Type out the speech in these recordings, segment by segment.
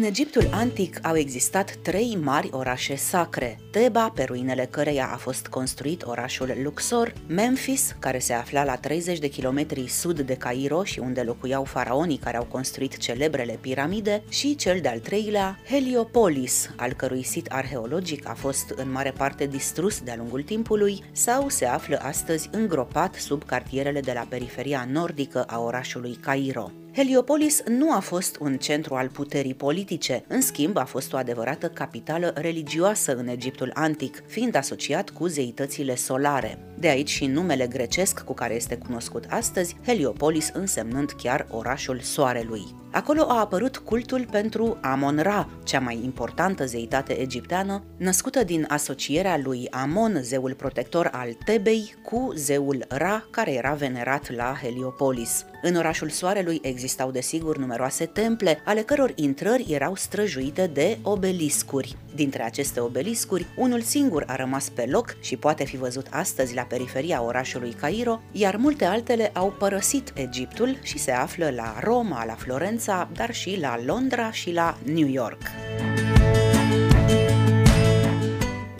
În Egiptul antic au existat trei mari orașe sacre, Teba, pe ruinele căreia a fost construit orașul Luxor, Memphis, care se afla la 30 de kilometri sud de Cairo și unde locuiau faraonii care au construit celebrele piramide, și cel de-al treilea, Heliopolis, al cărui sit arheologic a fost în mare parte distrus de-a lungul timpului sau se află astăzi îngropat sub cartierele de la periferia nordică a orașului Cairo. Heliopolis nu a fost un centru al puterii politice, în schimb a fost o adevărată capitală religioasă în Egiptul antic, fiind asociat cu zeitățile solare. De aici și numele grecesc cu care este cunoscut astăzi, Heliopolis însemnând chiar orașul soarelui. Acolo a apărut cultul pentru Amon-Ra, cea mai importantă zeitate egipteană, născută din asocierea lui Amon, zeul protector al Tebei, cu zeul Ra, care era venerat la Heliopolis. În orașul Soarelui existau desigur numeroase temple, ale căror intrări erau străjuite de obeliscuri. Dintre aceste obeliscuri, unul singur a rămas pe loc și poate fi văzut astăzi la periferia orașului Cairo, iar multe altele au părăsit Egiptul și se află la Roma, la Florența, dar și la Londra și la New York.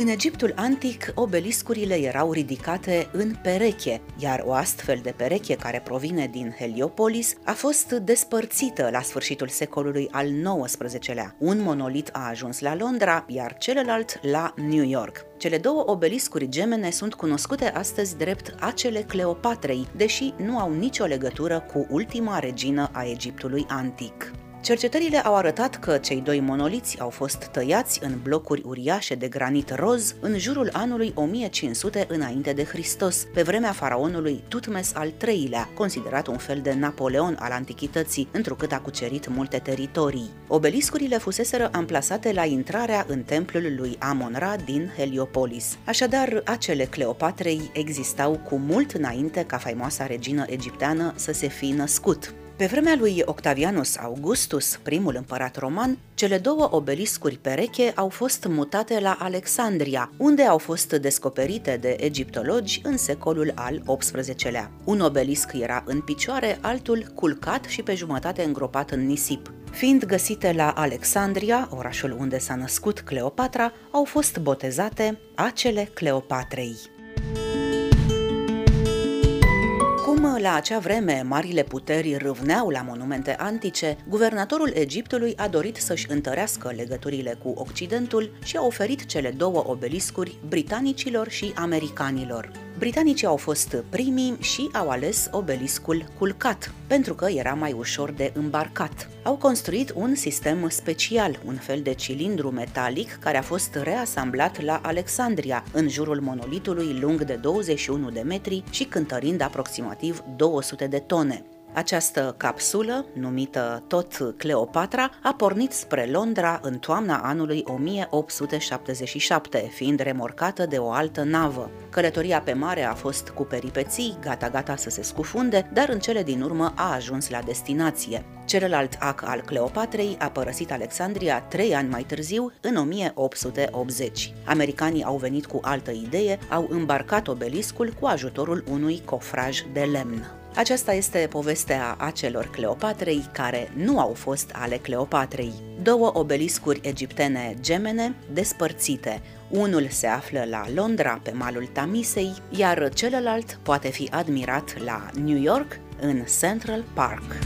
În Egiptul antic, obeliscurile erau ridicate în pereche, iar o astfel de pereche care provine din Heliopolis a fost despărțită la sfârșitul secolului al XIX-lea. Un monolit a ajuns la Londra, iar celălalt la New York. Cele două obeliscuri gemene sunt cunoscute astăzi drept acele Cleopatrei, deși nu au nicio legătură cu ultima regină a Egiptului antic. Cercetările au arătat că cei doi monoliți au fost tăiați în blocuri uriașe de granit roz în jurul anului 1500 înainte de Hristos, pe vremea faraonului Tutmes al III-lea, considerat un fel de Napoleon al antichității, întrucât a cucerit multe teritorii. Obeliscurile fuseseră amplasate la intrarea în templul lui Amon-Ra din Heliopolis. Așadar, acele Cleopatrei existau cu mult înainte ca faimoasa regină egipteană să se fi născut. Pe vremea lui Octavianus Augustus, primul împărat roman, cele două obeliscuri pereche au fost mutate la Alexandria, unde au fost descoperite de egiptologi în secolul al XVIII-lea. Un obelisc era în picioare, altul culcat și pe jumătate îngropat în nisip. Fiind găsite la Alexandria, orașul unde s-a născut Cleopatra, au fost botezate acele Cleopatrei. Cum la acea vreme marile puteri râvneau la monumente antice, guvernatorul Egiptului a dorit să-și întărească legăturile cu Occidentul și a oferit cele două obeliscuri britanicilor și americanilor. Britanicii au fost primii și au ales obeliscul culcat, pentru că era mai ușor de îmbarcat. Au construit un sistem special, un fel de cilindru metalic care a fost reasamblat la Alexandria, în jurul monolitului lung de 21 de metri și cântărind aproximativ 200 de tone. Această capsulă, numită tot Cleopatra, a pornit spre Londra în toamna anului 1877, fiind remorcată de o altă navă. Călătoria pe mare a fost cu peripeții, gata-gata să se scufunde, dar în cele din urmă a ajuns la destinație. Celălalt ac al Cleopatrei a părăsit Alexandria trei ani mai târziu, în 1880. Americanii au venit cu altă idee, au îmbarcat obeliscul cu ajutorul unui cofraj de lemn. Aceasta este povestea acelor Cleopatrei care nu au fost ale Cleopatrei. Două obeliscuri egiptene gemene despărțite. Unul se află la Londra, pe malul Tamisei, iar celălalt poate fi admirat la New York, în Central Park.